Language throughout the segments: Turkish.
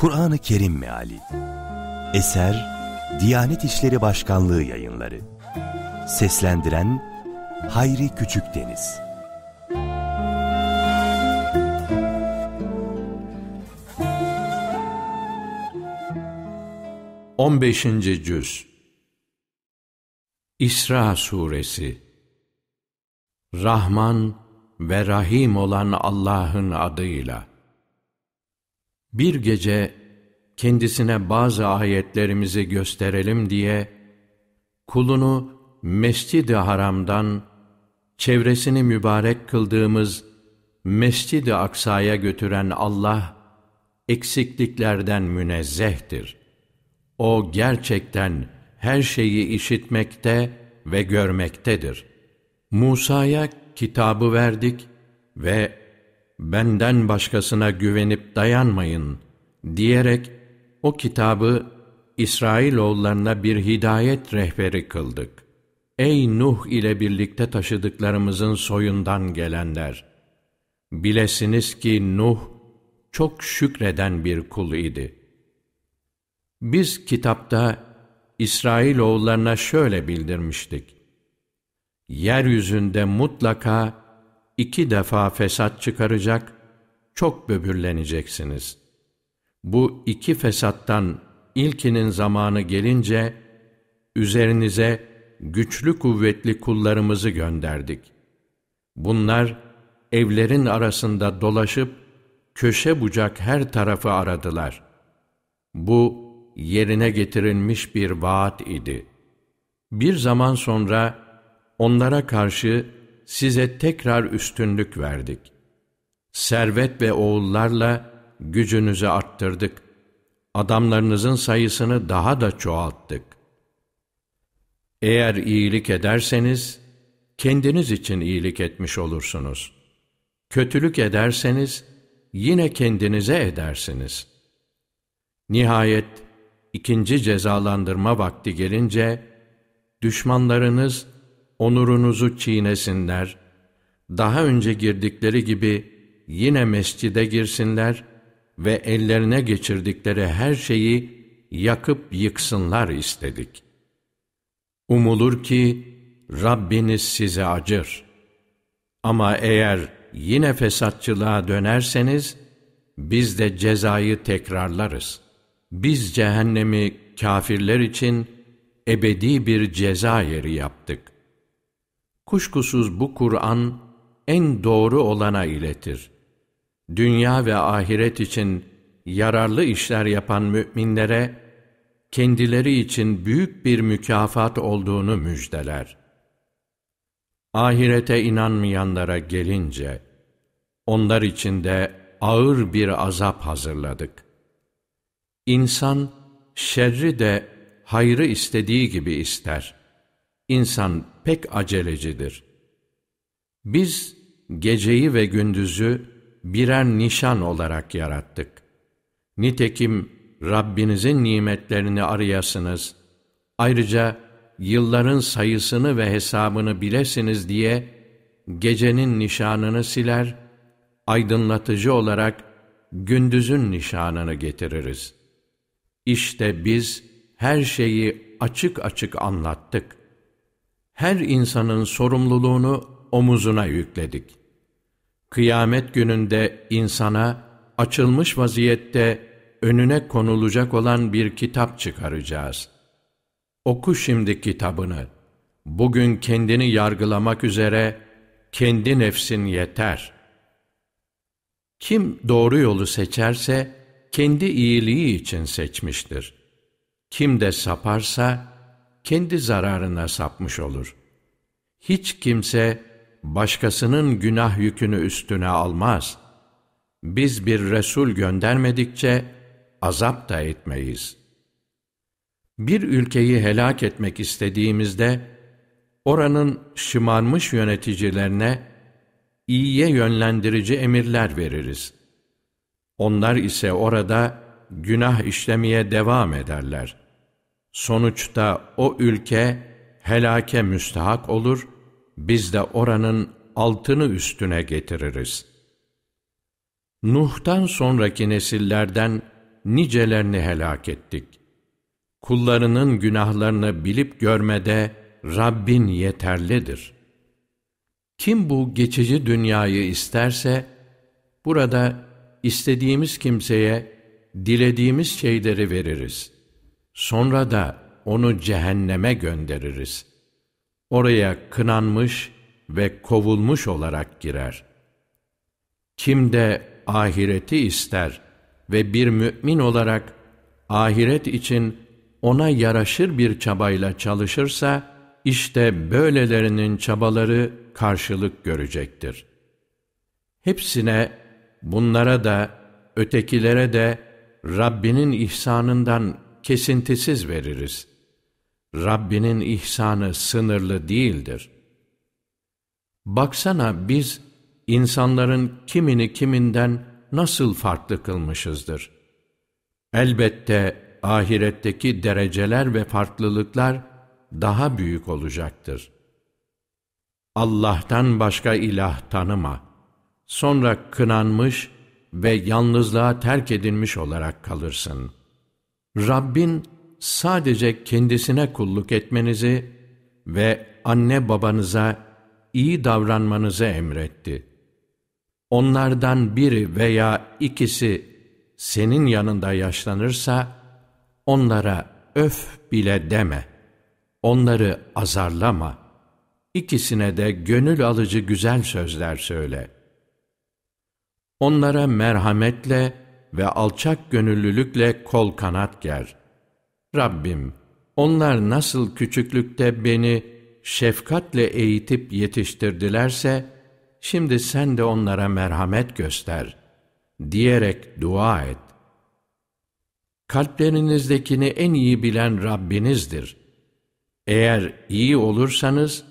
Kur'an-ı Kerim Meali. Eser Diyanet İşleri Başkanlığı Yayınları. Seslendiren Hayri Küçükdeniz 15. Cüz. İsra Suresi. Rahman ve Rahim olan Allah'ın adıyla. Bir gece kendisine bazı ayetlerimizi gösterelim diye kulunu Mescid-i Haram'dan çevresini mübarek kıldığımız Mescid-i Aksa'ya götüren Allah eksikliklerden münezzehtir. O gerçekten her şeyi işitmekte ve görmektedir. Musa'ya kitabı verdik ve benden başkasına güvenip dayanmayın diyerek o kitabı İsrailoğullarına bir hidayet rehberi kıldık. Ey Nuh ile birlikte taşıdıklarımızın soyundan gelenler! Bilesiniz ki Nuh çok şükreden bir kul idi. Biz kitapta İsrailoğullarına şöyle bildirmiştik. Yeryüzünde mutlaka iki defa fesat çıkaracak, çok böbürleneceksiniz. Bu iki fesattan ilkinin zamanı gelince, üzerinize güçlü kuvvetli kullarımızı gönderdik. Bunlar evlerin arasında dolaşıp köşe bucak her tarafı aradılar. Bu yerine getirilmiş bir vaat idi. Bir zaman sonra onlara karşı size tekrar üstünlük verdik. Servet ve oğullarla gücünüzü arttırdık. Adamlarınızın sayısını daha da çoğalttık. Eğer iyilik ederseniz, kendiniz için iyilik etmiş olursunuz. Kötülük ederseniz, yine kendinize edersiniz. Nihayet, ikinci cezalandırma vakti gelince, düşmanlarınız onurunuzu çiğnesinler, daha önce girdikleri gibi yine mescide girsinler ve ellerine geçirdikleri her şeyi yakıp yıksınlar istedik. Umulur ki Rabbiniz size acır. Ama eğer yine fesatçılığa dönerseniz, biz de cezayı tekrarlarız.'' biz cehennemi kafirler için ebedi bir ceza yeri yaptık. Kuşkusuz bu Kur'an en doğru olana iletir. Dünya ve ahiret için yararlı işler yapan müminlere kendileri için büyük bir mükafat olduğunu müjdeler. Ahirete inanmayanlara gelince onlar için de ağır bir azap hazırladık.'' İnsan şerri de hayrı istediği gibi ister. İnsan pek acelecidir. Biz geceyi ve gündüzü birer nişan olarak yarattık. Nitekim Rabbinizin nimetlerini arayasınız, ayrıca yılların sayısını ve hesabını bilesiniz diye gecenin nişanını siler, aydınlatıcı olarak gündüzün nişanını getiririz.'' İşte biz her şeyi açık açık anlattık. Her insanın sorumluluğunu omuzuna yükledik. Kıyamet gününde insana açılmış vaziyette önüne konulacak olan bir kitap çıkaracağız. Oku şimdi kitabını. Bugün kendini yargılamak üzere kendi nefsin yeter. Kim doğru yolu seçerse, kendi iyiliği için seçmiştir. Kim de saparsa, kendi zararına sapmış olur. Hiç kimse, başkasının günah yükünü üstüne almaz. Biz bir Resul göndermedikçe, azap da etmeyiz. Bir ülkeyi helak etmek istediğimizde, oranın şımarmış yöneticilerine, iyiye yönlendirici emirler veririz.'' Onlar ise orada günah işlemeye devam ederler. Sonuçta o ülke helake müstahak olur, biz de oranın altını üstüne getiririz. Nuh'tan sonraki nesillerden nicelerini helak ettik. Kullarının günahlarını bilip görmede Rabbin yeterlidir. Kim bu geçici dünyayı isterse, burada istediğimiz kimseye dilediğimiz şeyleri veririz. Sonra da onu cehenneme göndeririz. Oraya kınanmış ve kovulmuş olarak girer. Kim de ahireti ister ve bir mümin olarak ahiret için ona yaraşır bir çabayla çalışırsa, işte böylelerinin çabaları karşılık görecektir. Hepsine, bunlara da, ötekilere de Rabbinin ihsanından kesintisiz veririz. Rabbinin ihsanı sınırlı değildir. Baksana biz insanların kimini kiminden nasıl farklı kılmışızdır. Elbette ahiretteki dereceler ve farklılıklar daha büyük olacaktır. Allah'tan başka ilah tanıma. Sonra kınanmış ve yalnızlığa terk edilmiş olarak kalırsın. Rabbin sadece kendisine kulluk etmenizi ve anne babanıza iyi davranmanızı emretti. Onlardan biri veya ikisi senin yanında yaşlanırsa, onlara öf bile deme. Onları azarlama. İkisine de gönül alıcı güzel sözler söyle. Onlara merhametle ve alçak gönüllülükle kol kanat ger. Rabbim, onlar nasıl küçüklükte beni şefkatle eğitip yetiştirdilerse, şimdi sen de onlara merhamet göster, diyerek dua et. Kalplerinizdekini en iyi bilen Rabbinizdir. Eğer iyi olursanız,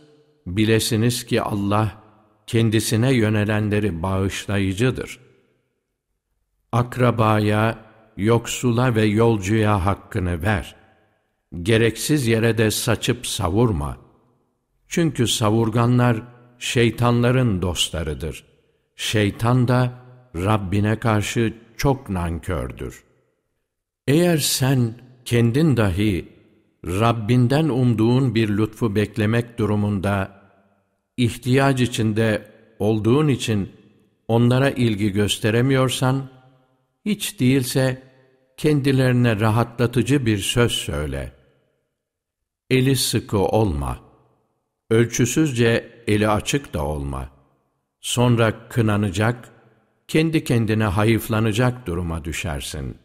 bilesiniz ki Allah, kendisine yönelenleri bağışlayıcıdır. Akrabaya, yoksula ve yolcuya hakkını ver. Gereksiz yere de saçıp savurma. Çünkü savurganlar şeytanların dostlarıdır. Şeytan da Rabbine karşı çok nankördür. Eğer sen kendin dahi Rabbinden umduğun bir lütfu beklemek durumunda ihtiyaç içinde olduğun için onlara ilgi gösteremiyorsan, hiç değilse kendilerine rahatlatıcı bir söz söyle. Eli sıkı olma. Ölçüsüzce eli açık da olma. Sonra kınanacak, kendi kendine hayıflanacak duruma düşersin.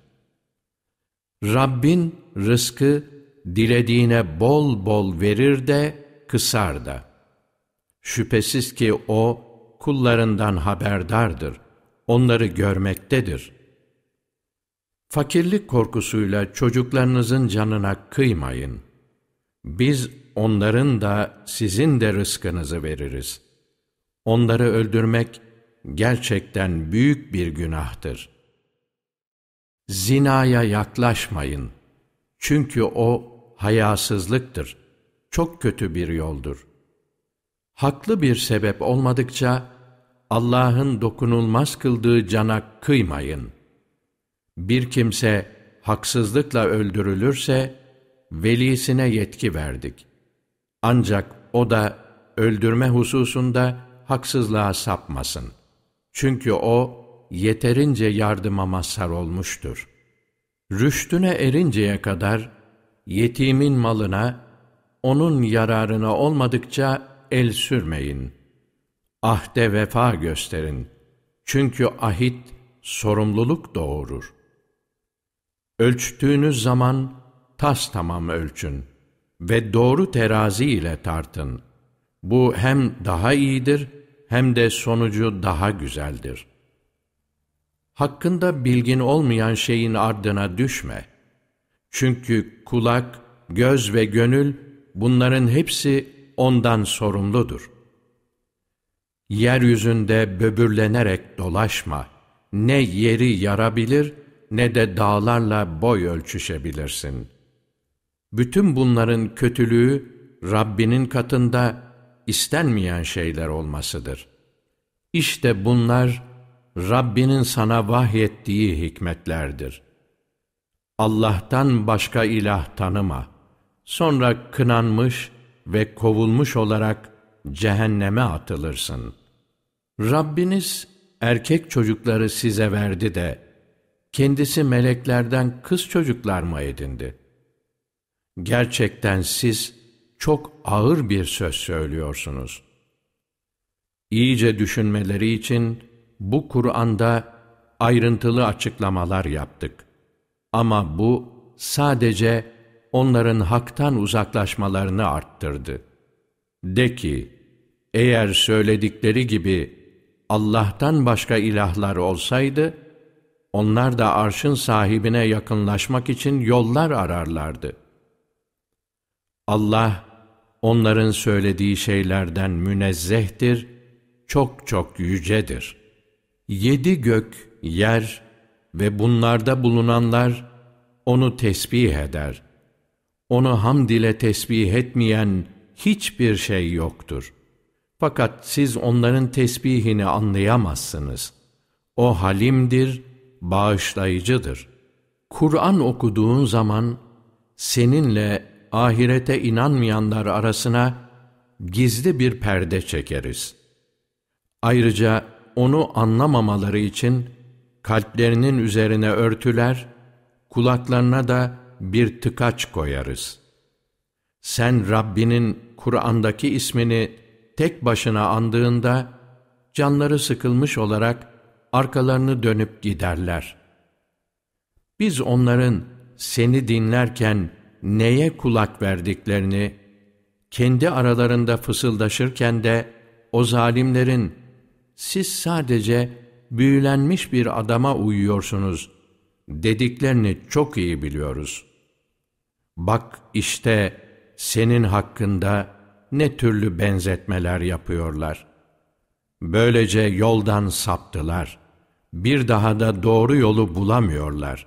Rabbin rızkı dilediğine bol bol verir de kısar da. Şüphesiz ki O kullarından haberdardır, onları görmektedir. Fakirlik korkusuyla çocuklarınızın canına kıymayın. Biz onların da sizin de rızkınızı veririz. Onları öldürmek gerçekten büyük bir günahtır. Zinaya yaklaşmayın. Çünkü o hayasızlıktır. Çok kötü bir yoldur. Haklı bir sebep olmadıkça Allah'ın dokunulmaz kıldığı cana kıymayın. Bir kimse haksızlıkla öldürülürse velisine yetki verdik. Ancak o da öldürme hususunda haksızlığa sapmasın. Çünkü o yeterince yardıma mazhar olmuştur. Rüştüne erinceye kadar yetimin malına, onun yararına olmadıkça el sürmeyin. Ahde vefa gösterin. Çünkü ahit sorumluluk doğurur. Ölçtüğünüz zaman tas tamam ölçün ve doğru terazi ile tartın. Bu hem daha iyidir hem de sonucu daha güzeldir. Hakkında bilgin olmayan şeyin ardına düşme.'' Çünkü kulak, göz ve gönül bunların hepsi ondan sorumludur. Yeryüzünde böbürlenerek dolaşma. Ne yeri yarabilir ne de dağlarla boy ölçüşebilirsin. Bütün bunların kötülüğü Rabbinin katında istenmeyen şeyler olmasıdır. İşte bunlar Rabbinin sana vahyettiği hikmetlerdir. Allah'tan başka ilah tanıma. Sonra kınanmış ve kovulmuş olarak cehenneme atılırsın. Rabbiniz erkek çocukları size verdi de, kendisi meleklerden kız çocuklar mı edindi? Gerçekten siz çok ağır bir söz söylüyorsunuz. İyice düşünmeleri için bu Kur'an'da ayrıntılı açıklamalar yaptık. Ama bu sadece onların haktan uzaklaşmalarını arttırdı. De ki, eğer söyledikleri gibi Allah'tan başka ilahlar olsaydı, onlar da arşın sahibine yakınlaşmak için yollar ararlardı. Allah, onların söylediği şeylerden münezzehtir, çok çok yücedir. Yedi gök, yer ve bunlarda bulunanlar onu tesbih eder. Onu hamd ile tesbih etmeyen hiçbir şey yoktur. Fakat siz onların tesbihini anlayamazsınız. O halimdir, bağışlayıcıdır. Kur'an okuduğun zaman seninle ahirete inanmayanlar arasına gizli bir perde çekeriz. Ayrıca onu anlamamaları için kalplerinin üzerine örtüler, kulaklarına da bir tıkaç koyarız. Sen Rabbinin Kur'an'daki ismini tek başına andığında, canları sıkılmış olarak arkalarını dönüp giderler. Biz onların seni dinlerken neye kulak verdiklerini, kendi aralarında fısıldaşırken de o zalimlerin siz sadece büyülenmiş bir adama uyuyorsunuz dediklerini çok iyi biliyoruz. Bak işte senin hakkında ne türlü benzetmeler yapıyorlar. Böylece yoldan saptılar. Bir daha da doğru yolu bulamıyorlar.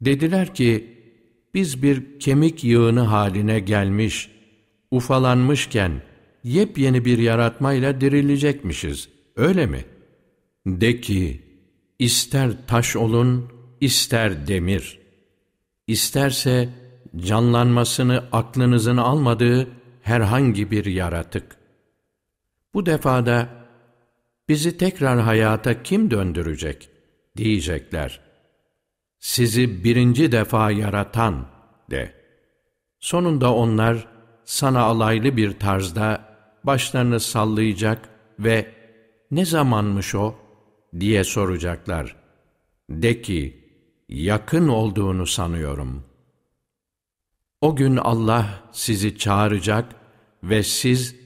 Dediler ki, biz bir kemik yığını haline gelmiş, ufalanmışken yepyeni bir yaratmayla dirilecekmişiz. Öyle mi? De ki, ister taş olun, ister demir. İsterse canlanmasını aklınızın almadığı herhangi bir yaratık. Bu defada bizi tekrar hayata kim döndürecek diyecekler. Sizi birinci defa yaratan de. Sonunda onlar sana alaylı bir tarzda başlarını sallayacak ve ne zamanmış o diye soracaklar. De ki, yakın olduğunu sanıyorum. O gün Allah sizi çağıracak ve siz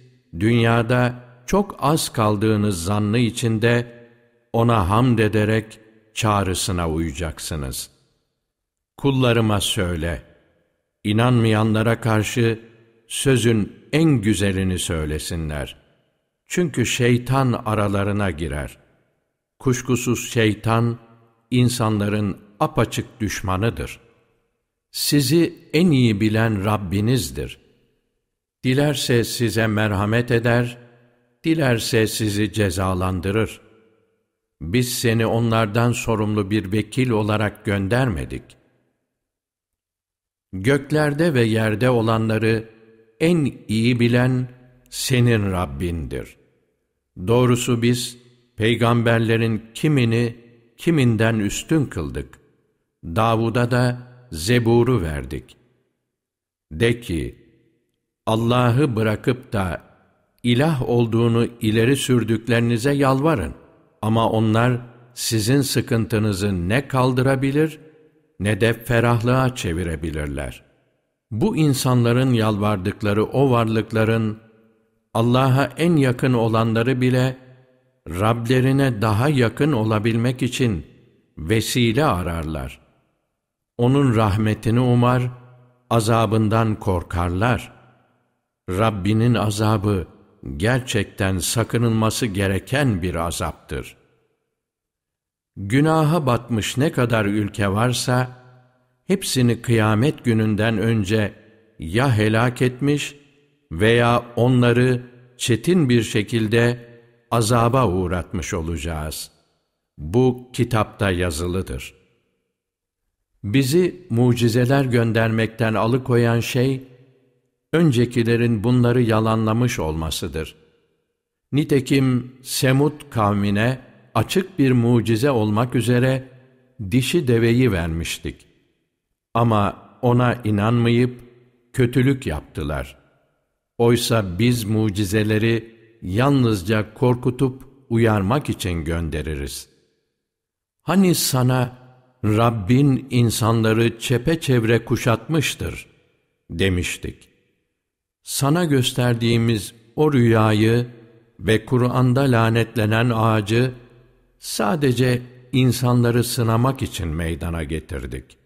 dünyada çok az kaldığınız zannı içinde ona hamd ederek çağrısına uyacaksınız. Kullarıma söyle, inanmayanlara karşı sözün en güzelini söylesinler. Çünkü şeytan aralarına girer. Kuşkusuz şeytan, insanların apaçık düşmanıdır. Sizi en iyi bilen Rabbinizdir. Dilerse size merhamet eder, dilerse sizi cezalandırır. Biz seni onlardan sorumlu bir vekil olarak göndermedik. Göklerde ve yerde olanları en iyi bilen senin Rabbindir. Doğrusu biz peygamberlerin kimini kiminden üstün kıldık. Davud'a da Zebur'u verdik. De ki, Allah'ı bırakıp da ilah olduğunu ileri sürdüklerinize yalvarın. Ama onlar sizin sıkıntınızı ne kaldırabilir ne de ferahlığa çevirebilirler. Bu insanların yalvardıkları o varlıkların Allah'a en yakın olanları bile Rablerine daha yakın olabilmek için vesile ararlar. Onun rahmetini umar, azabından korkarlar. Rabbinin azabı gerçekten sakınılması gereken bir azaptır. Günaha batmış ne kadar ülke varsa, hepsini kıyamet gününden önce ya helak etmiş veya onları çetin bir şekilde azaba uğratmış olacağız. Bu kitapta yazılıdır. Bizi mucizeler göndermekten alıkoyan şey, öncekilerin bunları yalanlamış olmasıdır. Nitekim Semud kavmine açık bir mucize olmak üzere dişi deveyi vermiştik. Ama ona inanmayıp kötülük yaptılar. Oysa biz mucizeleri yalnızca korkutup uyarmak için göndeririz. Hani sana Rabbin insanları çepeçevre kuşatmıştır demiştik. Sana gösterdiğimiz o rüyayı ve Kur'an'da lanetlenen ağacı sadece insanları sınamak için meydana getirdik.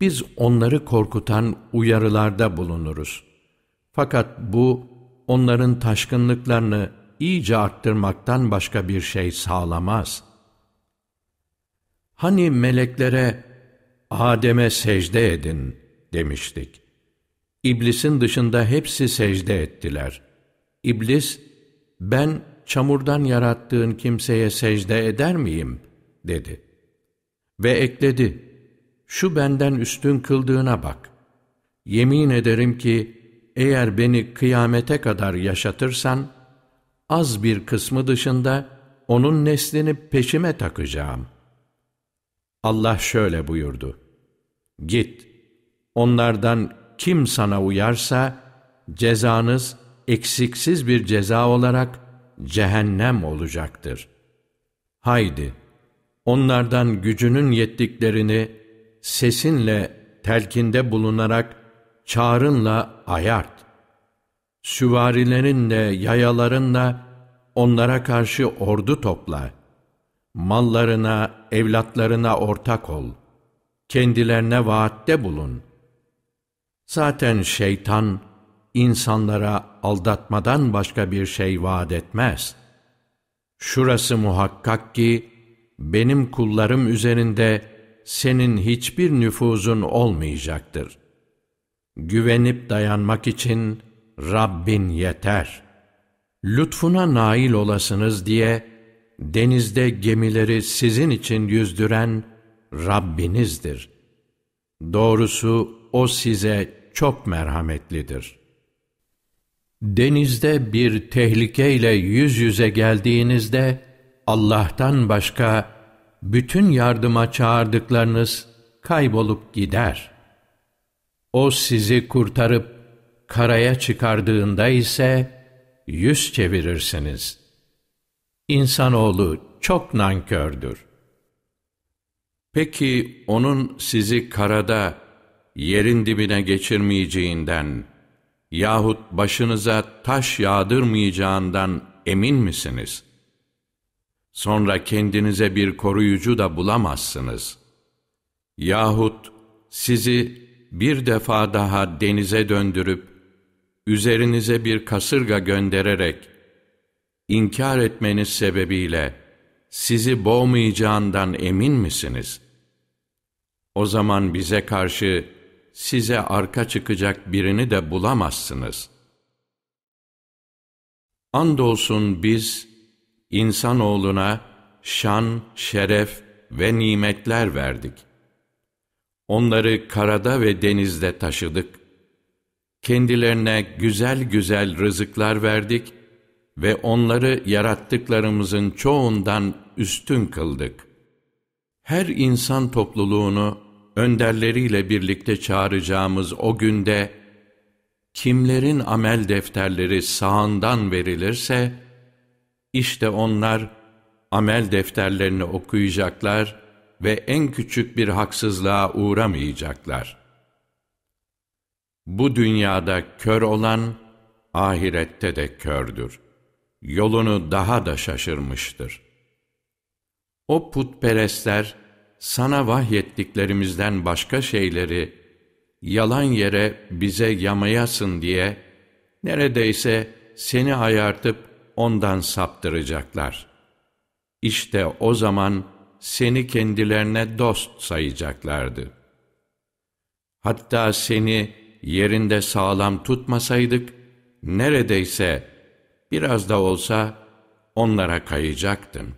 Biz onları korkutan uyarılarda bulunuruz. Fakat bu onların taşkınlıklarını iyice arttırmaktan başka bir şey sağlamaz. Hani meleklere Adem'e secde edin demiştik. İblisin dışında hepsi secde ettiler. İblis, ben çamurdan yarattığın kimseye secde eder miyim? dedi. Ve ekledi, şu benden üstün kıldığına bak. Yemin ederim ki, eğer beni kıyamete kadar yaşatırsan, az bir kısmı dışında onun neslini peşime takacağım. Allah şöyle buyurdu. Git, onlardan kim sana uyarsa, cezanız eksiksiz bir ceza olarak cehennem olacaktır. Haydi, onlardan gücünün yettiklerini sesinle telkinde bulunarak çağrınla ayart. Süvarilerinle, yayalarınla onlara karşı ordu topla. Mallarına, evlatlarına ortak ol. Kendilerine vaatte bulun. Zaten şeytan, insanlara aldatmadan başka bir şey vaat etmez. Şurası muhakkak ki, benim kullarım üzerinde senin hiçbir nüfuzun olmayacaktır. Güvenip dayanmak için Rabbin yeter. Lütfuna nail olasınız diye denizde gemileri sizin için yüzdüren Rabbinizdir. Doğrusu O size çok merhametlidir. Denizde bir tehlikeyle yüz yüze geldiğinizde Allah'tan başka bütün yardıma çağırdıklarınız kaybolup gider. O sizi kurtarıp karaya çıkardığında ise yüz çevirirsiniz. İnsanoğlu çok nankördür. Peki onun sizi karada yerin dibine geçirmeyeceğinden yahut başınıza taş yağdırmayacağından emin misiniz? Sonra kendinize bir koruyucu da bulamazsınız. Yahut sizi bir defa daha denize döndürüp üzerinize bir kasırga göndererek inkar etmeniz sebebiyle sizi boğmayacağından emin misiniz? O zaman bize karşı size arka çıkacak birini de bulamazsınız. Andolsun biz insanoğluna şan, şeref ve nimetler verdik. Onları karada ve denizde taşıdık. Kendilerine güzel güzel rızıklar verdik ve onları yarattıklarımızın çoğundan üstün kıldık. Her insan topluluğunu önderleriyle birlikte çağıracağımız o günde, kimlerin amel defterleri sağından verilirse, işte onlar amel defterlerini okuyacaklar ve en küçük bir haksızlığa uğramayacaklar. Bu dünyada kör olan, ahirette de kördür. Yolunu daha da şaşırmıştır. O putperestler, sana vahyettiklerimizden başka şeyleri yalan yere bize yamayasın diye neredeyse seni ayartıp ondan saptıracaklar. İşte o zaman seni kendilerine dost sayacaklardı. Hatta seni yerinde sağlam tutmasaydık, neredeyse biraz da olsa onlara kayacaktın.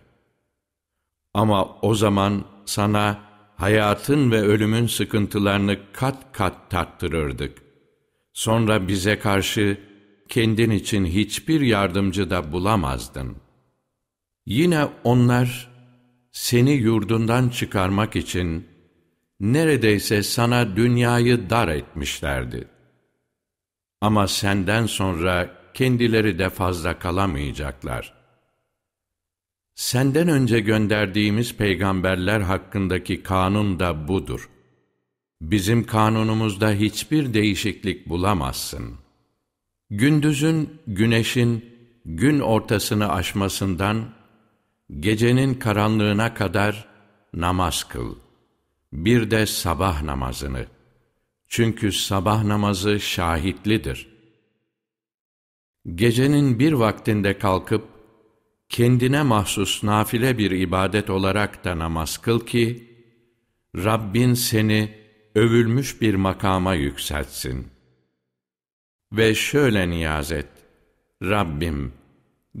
Ama o zaman sana hayatın ve ölümün sıkıntılarını kat kat tattırırdık. Sonra bize karşı kendin için hiçbir yardımcı da bulamazdın. Yine onlar seni yurdundan çıkarmak için neredeyse sana dünyayı dar etmişlerdi. Ama senden sonra kendileri de fazla kalamayacaklar. Senden önce gönderdiğimiz peygamberler hakkındaki kanun da budur. Bizim kanunumuzda hiçbir değişiklik bulamazsın. Gündüzün, güneşin gün ortasını aşmasından, gecenin karanlığına kadar namaz kıl. Bir de sabah namazını. Çünkü sabah namazı şahitlidir. Gecenin bir vaktinde kalkıp, kendine mahsus nafile bir ibadet olarak da namaz kıl ki, Rabbin seni övülmüş bir makama yükseltsin. Ve şöyle niyaz et, Rabbim,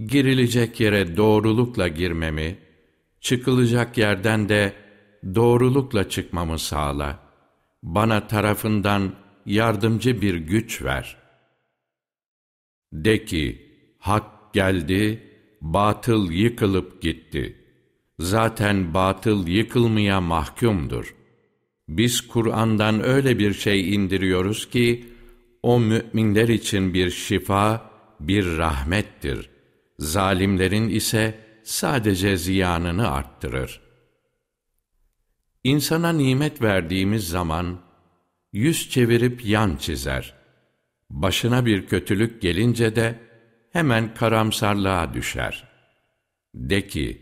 girilecek yere doğrulukla girmemi, çıkılacak yerden de doğrulukla çıkmamı sağla. Bana tarafından yardımcı bir güç ver. De ki, hak geldi, batıl yıkılıp gitti. Zaten batıl yıkılmaya mahkumdur. Biz Kur'an'dan öyle bir şey indiriyoruz ki, o müminler için bir şifa, bir rahmettir. Zalimlerin ise sadece ziyanını arttırır. İnsana nimet verdiğimiz zaman, yüz çevirip yan çizer. Başına bir kötülük gelince de, hemen karamsarlığa düşer. De ki,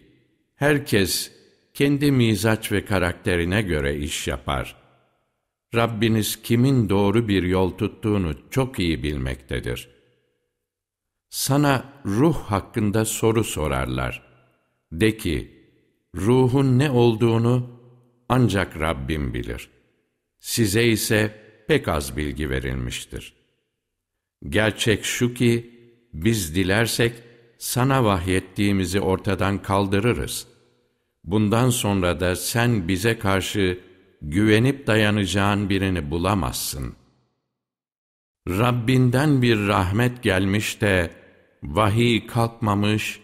herkes kendi mizaç ve karakterine göre iş yapar. Rabbiniz kimin doğru bir yol tuttuğunu çok iyi bilmektedir. Sana ruh hakkında soru sorarlar. De ki, ruhun ne olduğunu ancak Rabbim bilir. Size ise pek az bilgi verilmiştir. Gerçek şu ki, biz dilersek sana vahyettiğimizi ortadan kaldırırız. Bundan sonra da sen bize karşı güvenip dayanacağın birini bulamazsın. Rabbinden bir rahmet gelmiş de vahiy kalkmamış,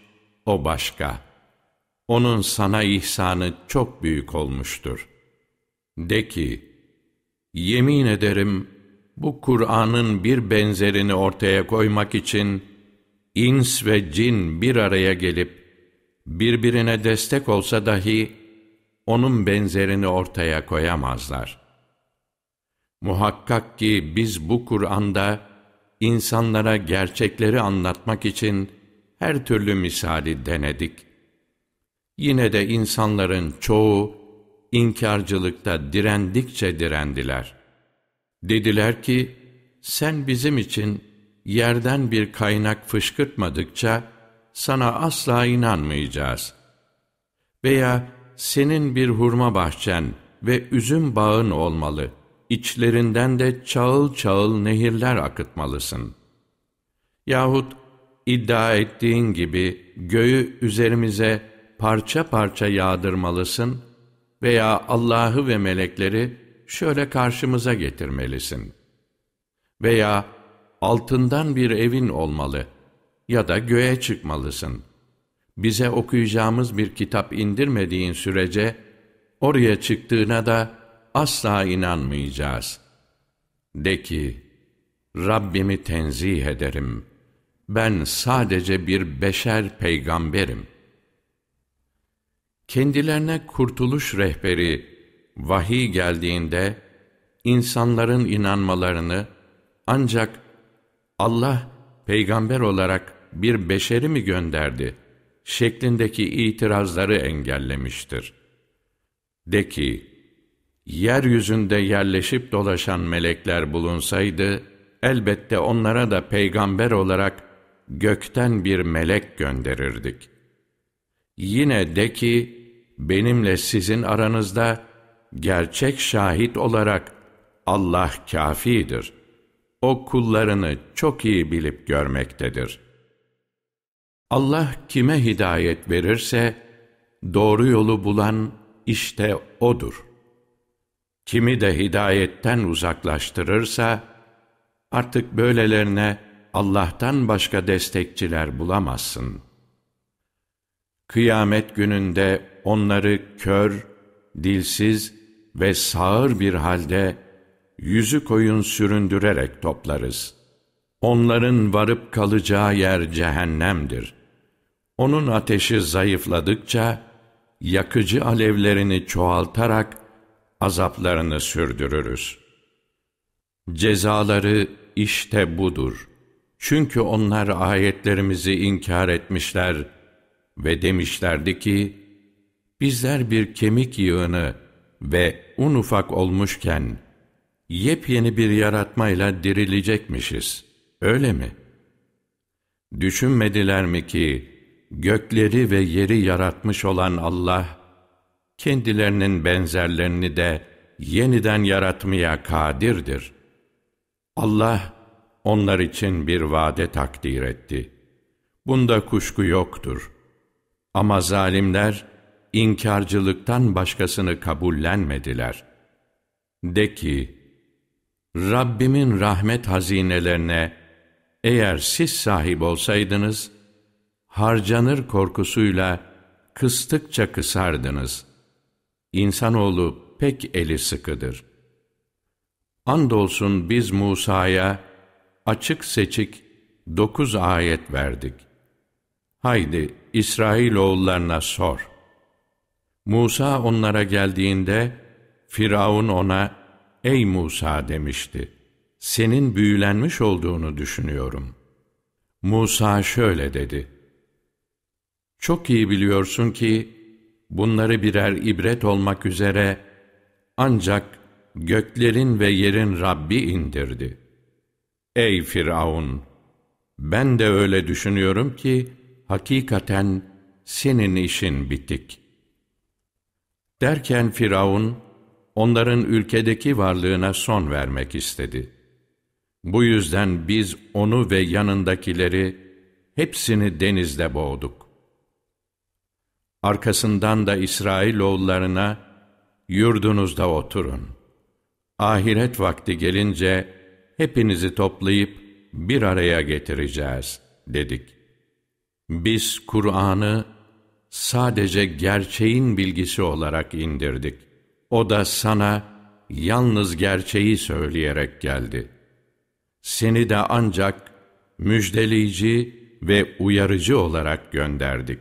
o başka. Onun sana ihsanı çok büyük olmuştur. De ki, yemin ederim bu Kur'an'ın bir benzerini ortaya koymak için ins ve cin bir araya gelip birbirine destek olsa dahi onun benzerini ortaya koyamazlar. Muhakkak ki biz bu Kur'an'da insanlara gerçekleri anlatmak için her türlü misali denedik. Yine de insanların çoğu inkarcılıkta direndikçe direndiler. Dediler ki, sen bizim için yerden bir kaynak fışkırtmadıkça sana asla inanmayacağız. Veya senin bir hurma bahçen ve üzüm bağın olmalı. İçlerinden de çağıl çağıl nehirler akıtmalısın. Yahut iddia ettiğin gibi göğü üzerimize parça parça yağdırmalısın veya Allah'ı ve melekleri şöyle karşımıza getirmelisin. Veya altından bir evin olmalı ya da göğe çıkmalısın. Bize okuyacağımız bir kitap indirmediğin sürece oraya çıktığına da asla inanmayacağız. De ki, Rabbimi tenzih ederim. Ben sadece bir beşer peygamberim. Kendilerine kurtuluş rehberi, vahiy geldiğinde, insanların inanmalarını ancak Allah peygamber olarak bir beşeri mi gönderdi şeklindeki itirazları engellemiştir. De ki, yeryüzünde yerleşip dolaşan melekler bulunsaydı, elbette onlara da peygamber olarak gökten bir melek gönderirdik. Yine de ki, benimle sizin aranızda gerçek şahit olarak Allah kafidir. O kullarını çok iyi bilip görmektedir. Allah kime hidayet verirse, doğru yolu bulan işte O'dur. kimi de hidayetten uzaklaştırırsa, artık böylelerine Allah'tan başka destekçiler bulamazsın. Kıyamet gününde onları kör, dilsiz ve sağır bir halde yüzü koyun süründürerek toplarız. Onların varıp kalacağı yer cehennemdir. Onun ateşi zayıfladıkça, yakıcı alevlerini çoğaltarak azaplarını sürdürürüz. Cezaları işte budur. Çünkü onlar ayetlerimizi inkar etmişler ve demişlerdi ki, bizler bir kemik yığını ve un ufak olmuşken, yepyeni bir yaratmayla dirilecekmişiz. Öyle mi? Düşünmediler mi ki, gökleri ve yeri yaratmış olan Allah, kendilerinin benzerlerini de yeniden yaratmaya kadirdir. Allah, onlar için bir vade takdir etti. Bunda kuşku yoktur. Ama zalimler, inkarcılıktan başkasını kabullenmediler. De ki, Rabbimin rahmet hazinelerine eğer siz sahip olsaydınız, harcanır korkusuyla kıstıkça kısardınız. İnsanoğlu pek eli sıkıdır. Andolsun biz Musa'ya açık seçik dokuz ayet verdik. Haydi İsrailoğullarına sor. Musa onlara geldiğinde Firavun ona Ey Musa demişti. Senin büyülenmiş olduğunu düşünüyorum. Musa şöyle dedi. Çok iyi biliyorsun ki bunları birer ibret olmak üzere ancak göklerin ve yerin Rabbi indirdi. Ey Firavun! Ben de öyle düşünüyorum ki hakikaten senin işin bitik. Derken Firavun, onların ülkedeki varlığına son vermek istedi. Bu yüzden biz onu ve yanındakileri hepsini denizde boğduk. Arkasından da İsrailoğullarına yurdunuzda oturun. Ahiret vakti gelince hepinizi toplayıp bir araya getireceğiz dedik. Biz Kur'an'ı sadece gerçeğin bilgisi olarak indirdik. O da sana yalnız gerçeği söyleyerek geldi. Seni de ancak müjdeleyici ve uyarıcı olarak gönderdik.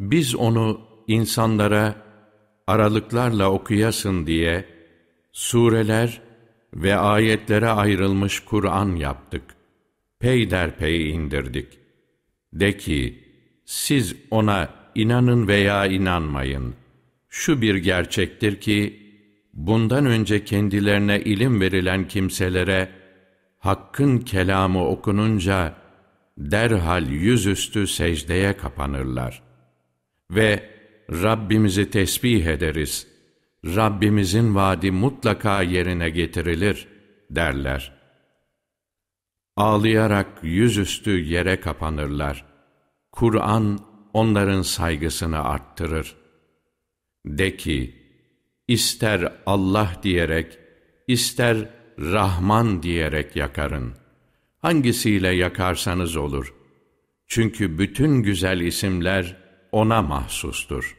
Biz onu insanlara aralıklarla okuyasın diye sureler ve ayetlere ayrılmış Kur'an yaptık. Peyderpey indirdik. De ki, siz ona inanın veya inanmayın. Şu bir gerçektir ki, bundan önce kendilerine ilim verilen kimselere, Hakk'ın kelamı okununca, derhal yüzüstü secdeye kapanırlar. Ve Rabbimizi tesbih ederiz. Rabbimizin vaadi mutlaka yerine getirilir derler. Ağlayarak yüzüstü yere kapanırlar. Kur'an onların saygısını arttırır. De ki, ister Allah diyerek, ister Rahman diyerek yakarın. Hangisiyle yakarsanız olur. Çünkü bütün güzel isimler O'na mahsustur.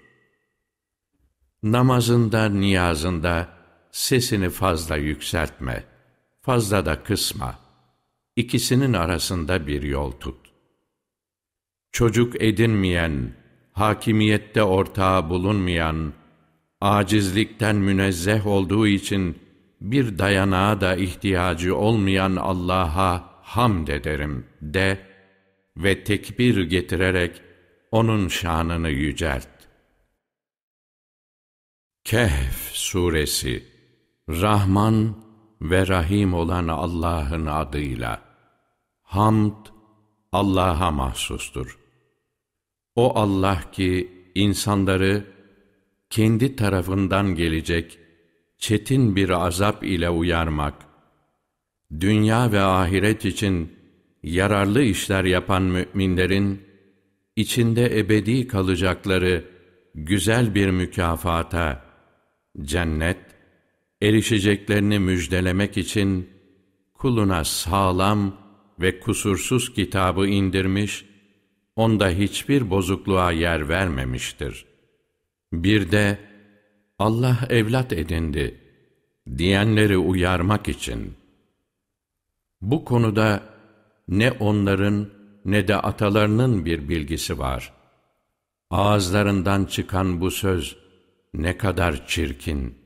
Namazında, niyazında sesini fazla yükseltme, fazla da kısma. İkisinin arasında bir yol tut. Çocuk edinmeyen, hakimiyette ortağı bulunmayan, acizlikten münezzeh olduğu için bir dayanağa da ihtiyacı olmayan Allah'a hamd ederim de ve tekbir getirerek onun şanını yücelt. Kehf suresi Rahman ve Rahim olan Allah'ın adıyla Hamd Allah'a mahsustur. O Allah ki insanları kendi tarafından gelecek çetin bir azap ile uyarmak, dünya ve ahiret için yararlı işler yapan müminlerin içinde ebedi kalacakları güzel bir mükafata, cennet erişeceklerini müjdelemek için kuluna sağlam ve kusursuz kitabı indirmiş, onda hiçbir bozukluğa yer vermemiştir. Bir de Allah evlat edindi diyenleri uyarmak için. Bu konuda ne onların ne de atalarının bir bilgisi var. Ağızlarından çıkan bu söz ne kadar çirkin.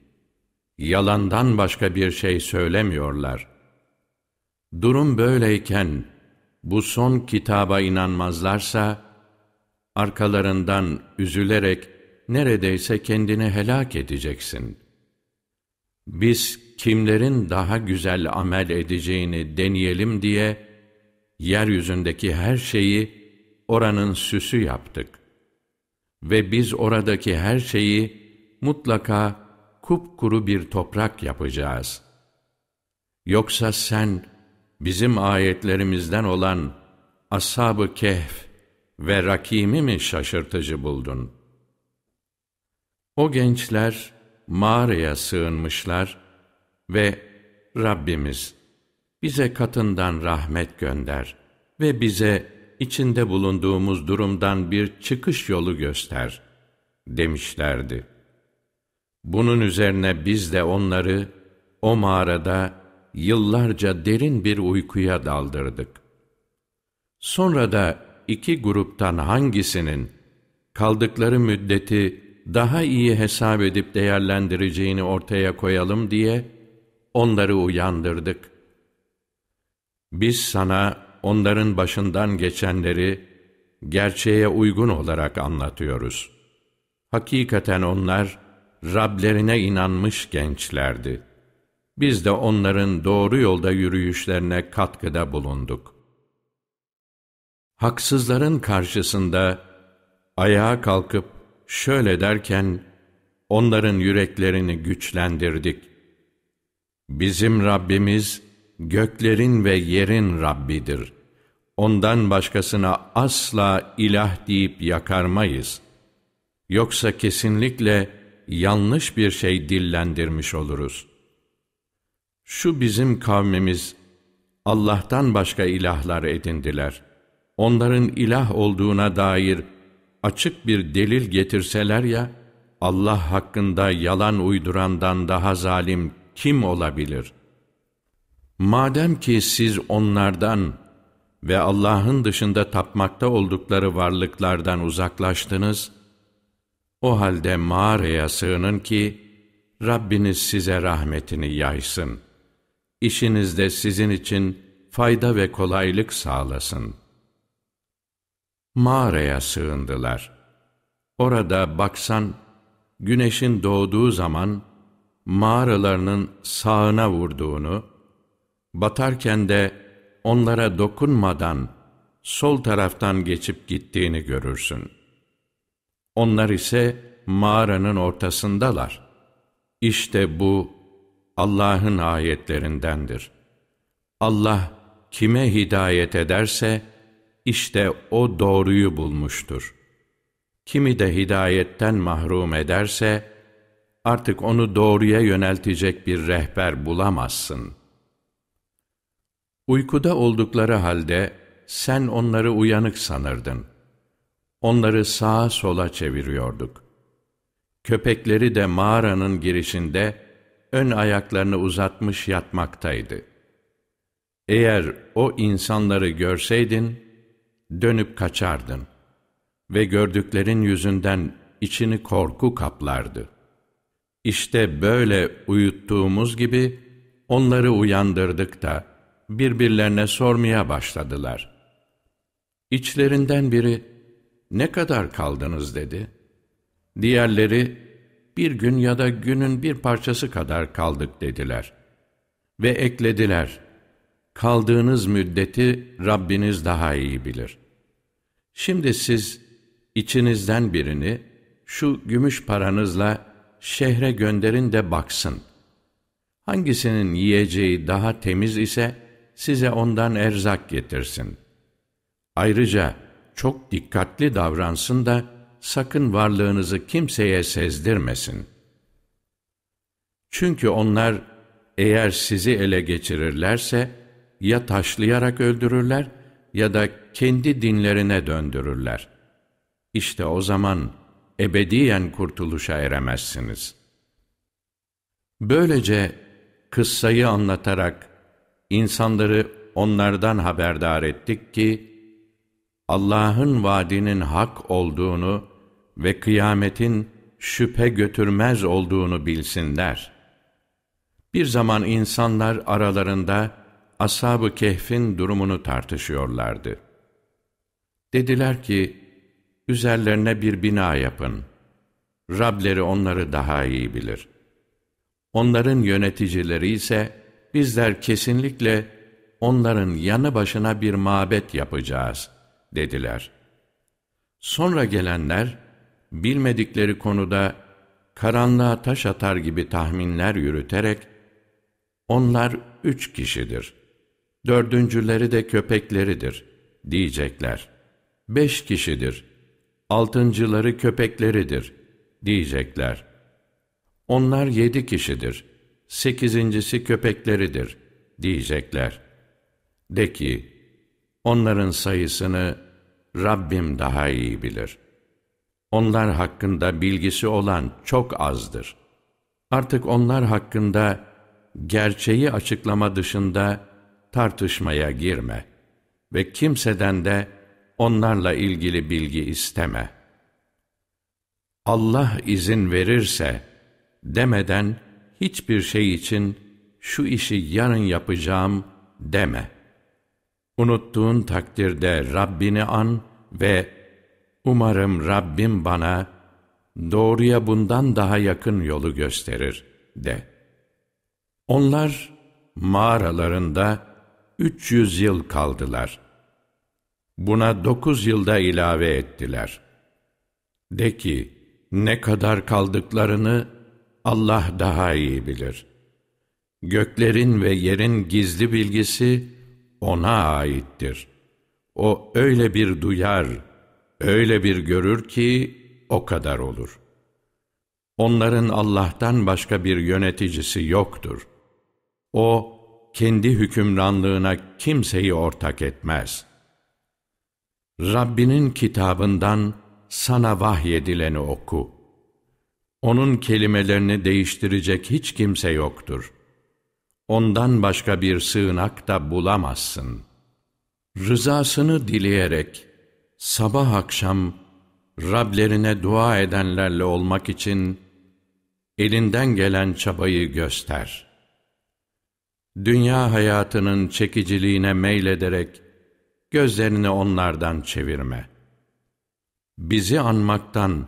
Yalandan başka bir şey söylemiyorlar. Durum böyleyken bu son kitaba inanmazlarsa arkalarından üzülerek neredeyse kendini helak edeceksin. Biz kimlerin daha güzel amel edeceğini deneyelim diye yeryüzündeki her şeyi oranın süsü yaptık. Ve biz oradaki her şeyi mutlaka kupkuru bir toprak yapacağız. Yoksa sen bizim ayetlerimizden olan Ashab-ı Kehf ve Rakim'i mi şaşırtıcı buldun? O gençler mağaraya sığınmışlar ve Rabbimiz bize katından rahmet gönder ve bize içinde bulunduğumuz durumdan bir çıkış yolu göster demişlerdi. Bunun üzerine biz de onları o mağarada yıllarca derin bir uykuya daldırdık. Sonra da iki gruptan hangisinin kaldıkları müddeti daha iyi hesap edip değerlendireceğini ortaya koyalım diye onları uyandırdık. Biz sana onların başından geçenleri gerçeğe uygun olarak anlatıyoruz. Hakikaten onlar Rablerine inanmış gençlerdi. Biz de onların doğru yolda yürüyüşlerine katkıda bulunduk. Haksızların karşısında ayağa kalkıp şöyle derken onların yüreklerini güçlendirdik. Bizim Rabbimiz göklerin ve yerin Rabbidir. Ondan başkasına asla ilah deyip yakarmayız. Yoksa kesinlikle yanlış bir şey dillendirmiş oluruz. Şu bizim kavmimiz Allah'tan başka ilahlar edindiler. Onların ilah olduğuna dair açık bir delil getirseler ya, Allah hakkında yalan uydurandan daha zalim kim olabilir? Madem ki siz onlardan ve Allah'ın dışında tapmakta oldukları varlıklardan uzaklaştınız, o halde mağaraya sığının ki, Rabbiniz size rahmetini yaysın. İşinizde sizin için fayda ve kolaylık sağlasın.'' Mağaraya sığındılar. Orada baksan, güneşin doğduğu zaman mağaralarının sağına vurduğunu, batarken de onlara dokunmadan sol taraftan geçip gittiğini görürsün. Onlar ise mağaranın ortasındalar. İşte bu Allah'ın ayetlerindendir. Allah kime hidayet ederse, işte o doğruyu bulmuştur. Kimi de hidayetten mahrum ederse, artık onu doğruya yöneltecek bir rehber bulamazsın. Uykuda oldukları halde sen onları uyanık sanırdın. Onları sağa sola çeviriyorduk. Köpekleri de mağaranın girişinde ön ayaklarını uzatmış yatmaktaydı. Eğer o insanları görseydin, dönüp kaçardın ve gördüklerin yüzünden içini korku kaplardı. İşte böyle uyuttuğumuz gibi onları uyandırdık da birbirlerine sormaya başladılar. İçlerinden biri, ne kadar kaldınız dedi. Diğerleri, bir gün ya da günün bir parçası kadar kaldık dediler. Ve eklediler, kaldığınız müddeti Rabbiniz daha iyi bilir. Şimdi siz içinizden birini şu gümüş paranızla şehre gönderin de baksın. Hangisinin yiyeceği daha temiz ise size ondan erzak getirsin. Ayrıca çok dikkatli davransın da sakın varlığınızı kimseye sezdirmesin. Çünkü onlar eğer sizi ele geçirirlerse ya taşlayarak öldürürler ya da kendi dinlerine döndürürler. İşte o zaman ebediyen kurtuluşa eremezsiniz. Böylece kıssayı anlatarak insanları onlardan haberdar ettik ki, Allah'ın vaadinin hak olduğunu ve kıyametin şüphe götürmez olduğunu bilsinler. Bir zaman insanlar aralarında Ashab-ı Kehf'in durumunu tartışıyorlardı. Dediler ki, üzerlerine bir bina yapın. Rableri onları daha iyi bilir. Onların yöneticileri ise, bizler kesinlikle onların yanı başına bir mabet yapacağız, dediler. Sonra gelenler, bilmedikleri konuda karanlığa taş atar gibi tahminler yürüterek, onlar üç kişidir, dördüncüleri de köpekleridir, diyecekler. Beş kişidir, altıncıları köpekleridir, diyecekler. Onlar yedi kişidir, sekizincisi köpekleridir, diyecekler. De ki, onların sayısını Rabbim daha iyi bilir. Onlar hakkında bilgisi olan çok azdır. Artık onlar hakkında gerçeği açıklama dışında tartışmaya girme ve kimseden de onlarla ilgili bilgi isteme. Allah izin verirse demeden hiçbir şey için şu işi yarın yapacağım deme. Unuttuğun takdirde Rabbini an ve umarım Rabbim bana doğruya bundan daha yakın yolu gösterir de. Onlar mağaralarında 300 yıl kaldılar. Buna dokuz yılda ilave ettiler. De ki, ne kadar kaldıklarını Allah daha iyi bilir. Göklerin ve yerin gizli bilgisi O'na aittir. O öyle bir duyar, öyle bir görür ki o kadar olur. Onların Allah'tan başka bir yöneticisi yoktur. O, kendi hükümranlığına kimseyi ortak etmez. Rabbinin kitabından sana vahyedileni oku. Onun kelimelerini değiştirecek hiç kimse yoktur. Ondan başka bir sığınak da bulamazsın. Rızasını dileyerek sabah akşam Rablerine dua edenlerle olmak için elinden gelen çabayı göster.'' dünya hayatının çekiciliğine meylederek gözlerini onlardan çevirme. Bizi anmaktan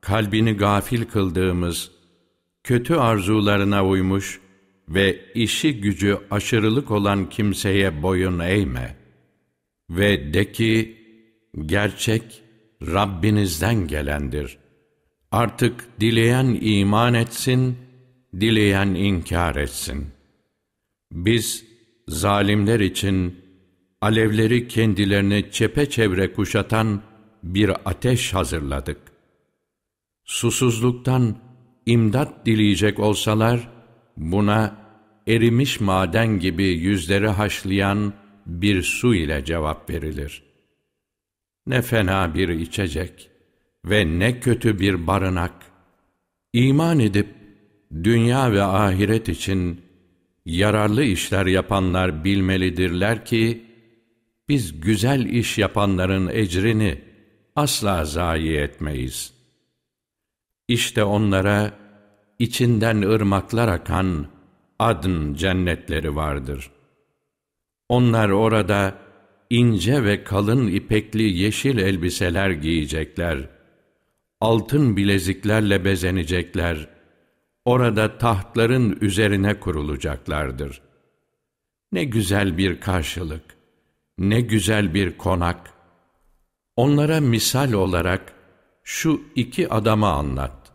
kalbini gafil kıldığımız, kötü arzularına uymuş ve işi gücü aşırılık olan kimseye boyun eğme. Ve de ki, gerçek Rabbinizden gelendir. Artık dileyen iman etsin, dileyen inkar etsin.'' Biz zalimler için alevleri kendilerini çepeçevre kuşatan bir ateş hazırladık. Susuzluktan imdat dileyecek olsalar, buna erimiş maden gibi yüzleri haşlayan bir su ile cevap verilir. Ne fena bir içecek ve ne kötü bir barınak. İman edip dünya ve ahiret için yararlı işler yapanlar bilmelidirler ki, biz güzel iş yapanların ecrini asla zayi etmeyiz. İşte onlara içinden ırmaklar akan adın cennetleri vardır. Onlar orada ince ve kalın ipekli yeşil elbiseler giyecekler. Altın bileziklerle bezenecekler orada tahtların üzerine kurulacaklardır. Ne güzel bir karşılık, ne güzel bir konak. Onlara misal olarak şu iki adama anlat.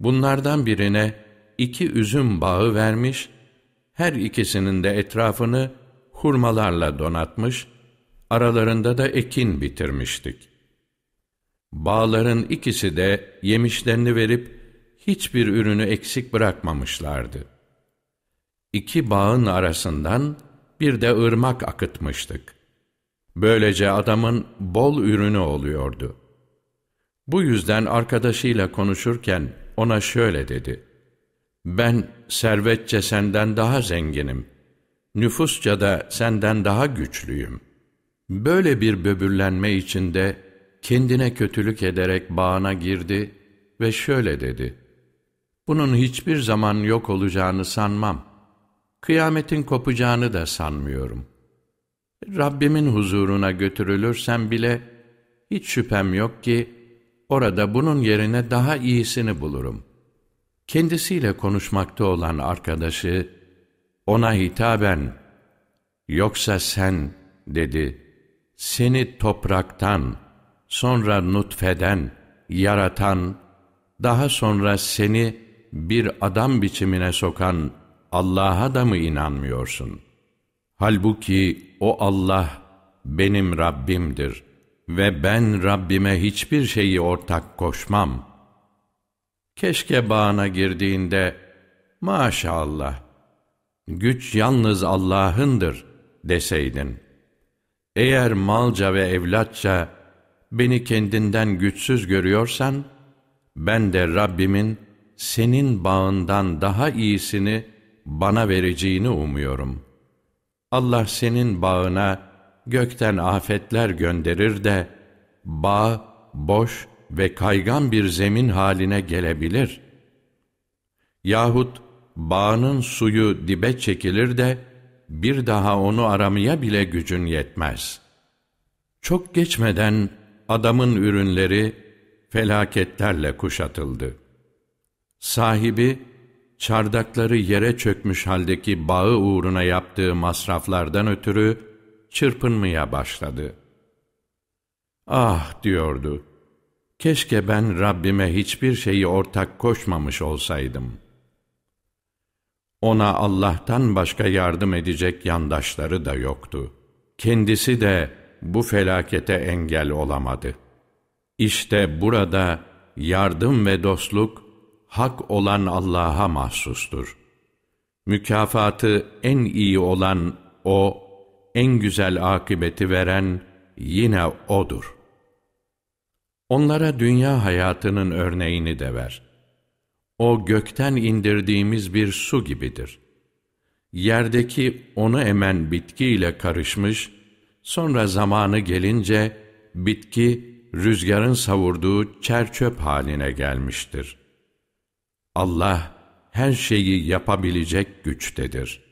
Bunlardan birine iki üzüm bağı vermiş, her ikisinin de etrafını hurmalarla donatmış, aralarında da ekin bitirmiştik. Bağların ikisi de yemişlerini verip hiçbir ürünü eksik bırakmamışlardı. İki bağın arasından bir de ırmak akıtmıştık. Böylece adamın bol ürünü oluyordu. Bu yüzden arkadaşıyla konuşurken ona şöyle dedi. Ben servetçe senden daha zenginim. Nüfusça da senden daha güçlüyüm. Böyle bir böbürlenme içinde kendine kötülük ederek bağına girdi ve şöyle dedi. Bunun hiçbir zaman yok olacağını sanmam. Kıyametin kopacağını da sanmıyorum. Rabbimin huzuruna götürülürsem bile hiç şüphem yok ki orada bunun yerine daha iyisini bulurum. Kendisiyle konuşmakta olan arkadaşı ona hitaben yoksa sen dedi seni topraktan sonra nutfeden yaratan daha sonra seni bir adam biçimine sokan Allah'a da mı inanmıyorsun? Halbuki o Allah benim Rabbimdir ve ben Rabbime hiçbir şeyi ortak koşmam. Keşke bağına girdiğinde, maşallah, güç yalnız Allah'ındır deseydin. Eğer malca ve evlatça beni kendinden güçsüz görüyorsan, ben de Rabbimin senin bağından daha iyisini bana vereceğini umuyorum. Allah senin bağına gökten afetler gönderir de, bağ boş ve kaygan bir zemin haline gelebilir. Yahut bağının suyu dibe çekilir de, bir daha onu aramaya bile gücün yetmez. Çok geçmeden adamın ürünleri felaketlerle kuşatıldı. Sahibi, çardakları yere çökmüş haldeki bağı uğruna yaptığı masraflardan ötürü çırpınmaya başladı. Ah diyordu, keşke ben Rabbime hiçbir şeyi ortak koşmamış olsaydım. Ona Allah'tan başka yardım edecek yandaşları da yoktu. Kendisi de bu felakete engel olamadı. İşte burada yardım ve dostluk hak olan Allah'a mahsustur. Mükafatı en iyi olan O, en güzel akıbeti veren yine O'dur. Onlara dünya hayatının örneğini de ver. O gökten indirdiğimiz bir su gibidir. Yerdeki onu emen bitkiyle karışmış, sonra zamanı gelince bitki rüzgarın savurduğu çerçöp haline gelmiştir. Allah her şeyi yapabilecek güçtedir.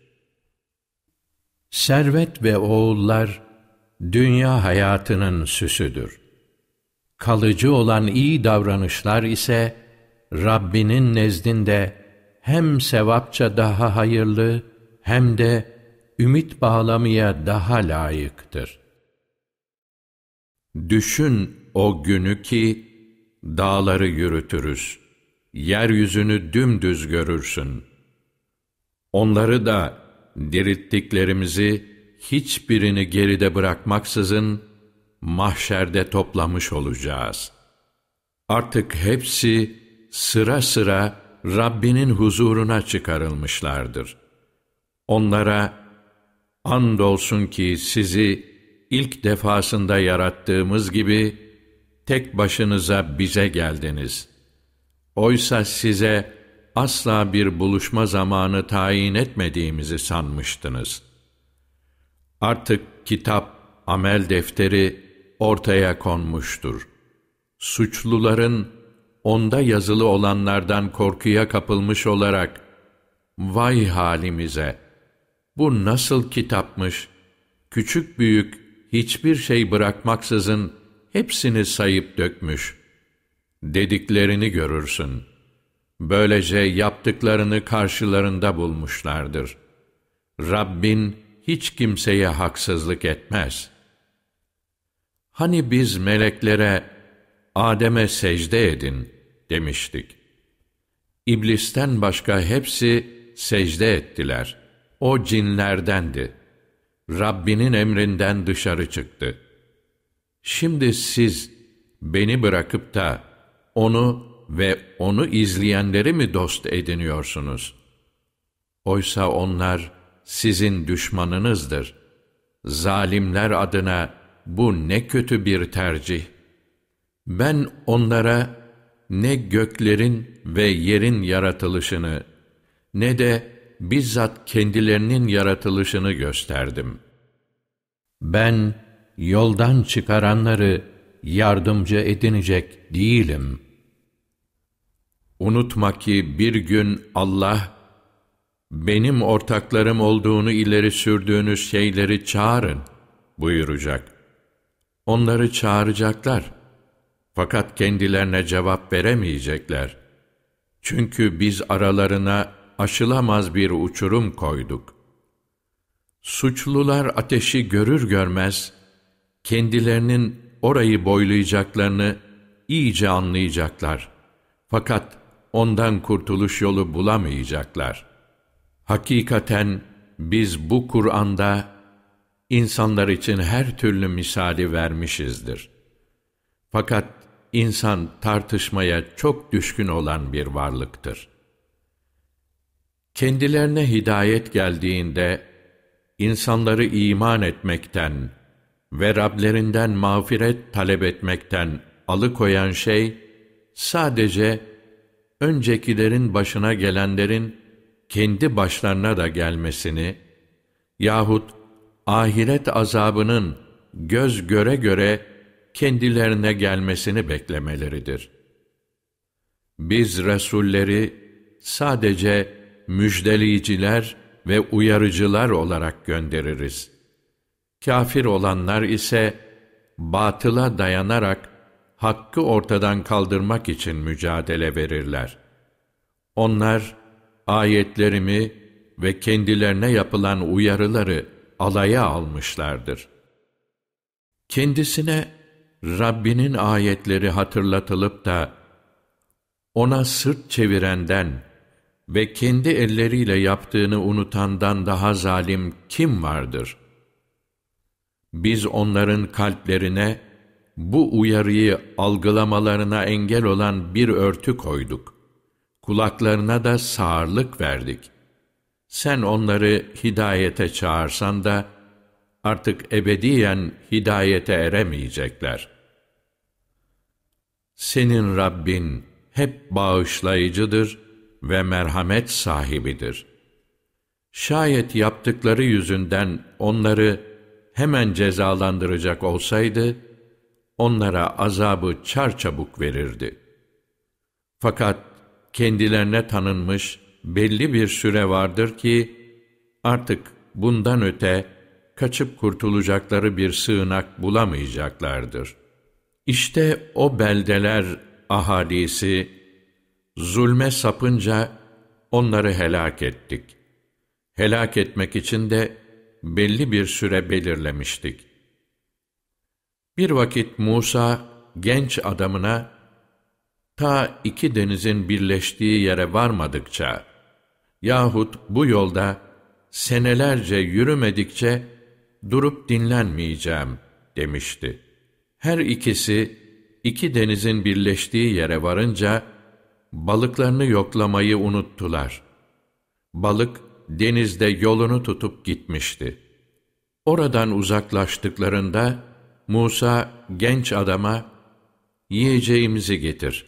Servet ve oğullar dünya hayatının süsüdür. Kalıcı olan iyi davranışlar ise Rabbinin nezdinde hem sevapça daha hayırlı hem de ümit bağlamaya daha layıktır. Düşün o günü ki dağları yürütürüz yeryüzünü dümdüz görürsün. Onları da dirittiklerimizi hiçbirini geride bırakmaksızın mahşerde toplamış olacağız. Artık hepsi sıra sıra Rabbinin huzuruna çıkarılmışlardır. Onlara andolsun ki sizi ilk defasında yarattığımız gibi tek başınıza bize geldiniz. Oysa size asla bir buluşma zamanı tayin etmediğimizi sanmıştınız. Artık kitap, amel defteri ortaya konmuştur. Suçluların onda yazılı olanlardan korkuya kapılmış olarak vay halimize bu nasıl kitapmış küçük büyük hiçbir şey bırakmaksızın hepsini sayıp dökmüş dediklerini görürsün. Böylece yaptıklarını karşılarında bulmuşlardır. Rabbin hiç kimseye haksızlık etmez. Hani biz meleklere Adem'e secde edin demiştik. İblisten başka hepsi secde ettiler. O cinlerdendi. Rabbinin emrinden dışarı çıktı. Şimdi siz beni bırakıp da onu ve onu izleyenleri mi dost ediniyorsunuz? Oysa onlar sizin düşmanınızdır. Zalimler adına bu ne kötü bir tercih. Ben onlara ne göklerin ve yerin yaratılışını ne de bizzat kendilerinin yaratılışını gösterdim. Ben yoldan çıkaranları yardımcı edinecek değilim. Unutma ki bir gün Allah, benim ortaklarım olduğunu ileri sürdüğünüz şeyleri çağırın buyuracak. Onları çağıracaklar. Fakat kendilerine cevap veremeyecekler. Çünkü biz aralarına aşılamaz bir uçurum koyduk. Suçlular ateşi görür görmez, kendilerinin orayı boylayacaklarını iyice anlayacaklar. Fakat ondan kurtuluş yolu bulamayacaklar. Hakikaten biz bu Kur'an'da insanlar için her türlü misali vermişizdir. Fakat insan tartışmaya çok düşkün olan bir varlıktır. Kendilerine hidayet geldiğinde, insanları iman etmekten ve Rablerinden mağfiret talep etmekten alıkoyan şey, sadece öncekilerin başına gelenlerin kendi başlarına da gelmesini yahut ahiret azabının göz göre göre kendilerine gelmesini beklemeleridir. Biz Resulleri sadece müjdeleyiciler ve uyarıcılar olarak göndeririz. Kafir olanlar ise batıla dayanarak hakkı ortadan kaldırmak için mücadele verirler. Onlar ayetlerimi ve kendilerine yapılan uyarıları alaya almışlardır. Kendisine Rabbinin ayetleri hatırlatılıp da ona sırt çevirenden ve kendi elleriyle yaptığını unutandan daha zalim kim vardır? Biz onların kalplerine bu uyarıyı algılamalarına engel olan bir örtü koyduk. Kulaklarına da sağırlık verdik. Sen onları hidayete çağırsan da artık ebediyen hidayete eremeyecekler. Senin Rabbin hep bağışlayıcıdır ve merhamet sahibidir. Şayet yaptıkları yüzünden onları hemen cezalandıracak olsaydı, onlara azabı çarçabuk verirdi. Fakat kendilerine tanınmış belli bir süre vardır ki, artık bundan öte kaçıp kurtulacakları bir sığınak bulamayacaklardır. İşte o beldeler ahalisi, zulme sapınca onları helak ettik. Helak etmek için de belli bir süre belirlemiştik. Bir vakit Musa genç adamına ta iki denizin birleştiği yere varmadıkça yahut bu yolda senelerce yürümedikçe durup dinlenmeyeceğim demişti. Her ikisi iki denizin birleştiği yere varınca balıklarını yoklamayı unuttular. Balık denizde yolunu tutup gitmişti. Oradan uzaklaştıklarında Musa genç adama yiyeceğimizi getir.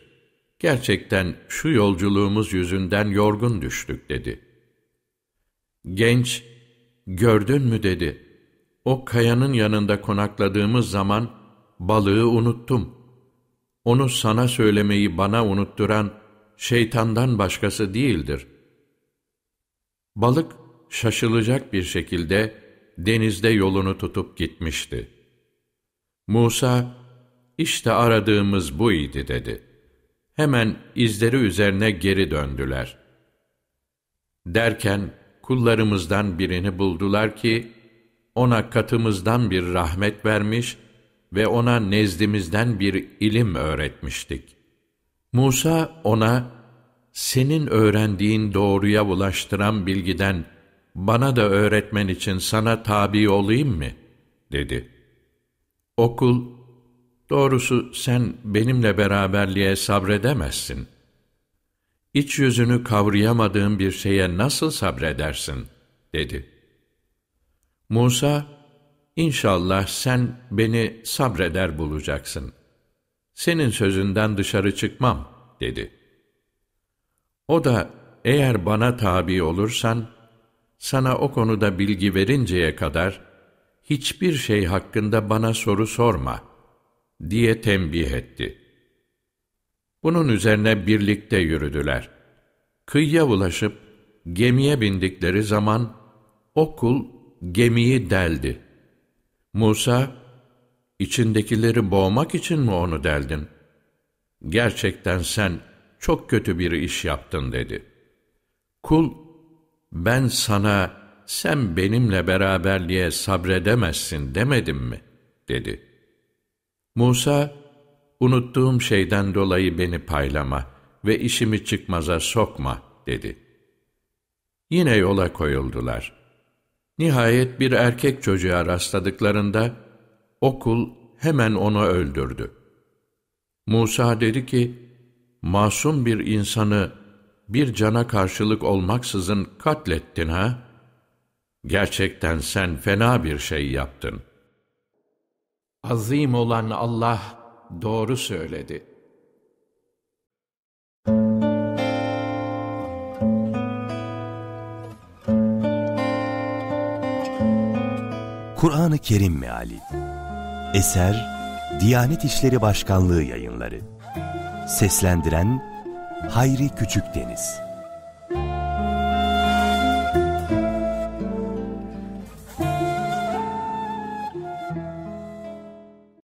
Gerçekten şu yolculuğumuz yüzünden yorgun düştük dedi. Genç, gördün mü dedi. O kayanın yanında konakladığımız zaman balığı unuttum. Onu sana söylemeyi bana unutturan şeytandan başkası değildir. Balık şaşılacak bir şekilde denizde yolunu tutup gitmişti. Musa, işte aradığımız bu idi dedi. Hemen izleri üzerine geri döndüler. Derken kullarımızdan birini buldular ki, ona katımızdan bir rahmet vermiş ve ona nezdimizden bir ilim öğretmiştik. Musa ona, senin öğrendiğin doğruya ulaştıran bilgiden bana da öğretmen için sana tabi olayım mı? dedi. Okul, doğrusu sen benimle beraberliğe sabredemezsin. iç yüzünü kavrayamadığın bir şeye nasıl sabredersin? dedi. Musa, İnşallah sen beni sabreder bulacaksın. Senin sözünden dışarı çıkmam, dedi. O da, eğer bana tabi olursan, sana o konuda bilgi verinceye kadar, hiçbir şey hakkında bana soru sorma, diye tembih etti. Bunun üzerine birlikte yürüdüler. Kıyıya ulaşıp, gemiye bindikleri zaman, o kul gemiyi deldi. Musa, içindekileri boğmak için mi onu deldin? Gerçekten sen çok kötü bir iş yaptın dedi. Kul, ben sana sen benimle beraberliğe sabredemezsin demedim mi? dedi. Musa, unuttuğum şeyden dolayı beni paylama ve işimi çıkmaza sokma dedi. Yine yola koyuldular.'' Nihayet bir erkek çocuğa rastladıklarında okul hemen onu öldürdü. Musa dedi ki, masum bir insanı bir cana karşılık olmaksızın katlettin ha? Gerçekten sen fena bir şey yaptın. Azim olan Allah doğru söyledi.'' Kur'an-ı Kerim Meali Eser Diyanet İşleri Başkanlığı Yayınları Seslendiren Hayri Küçükdeniz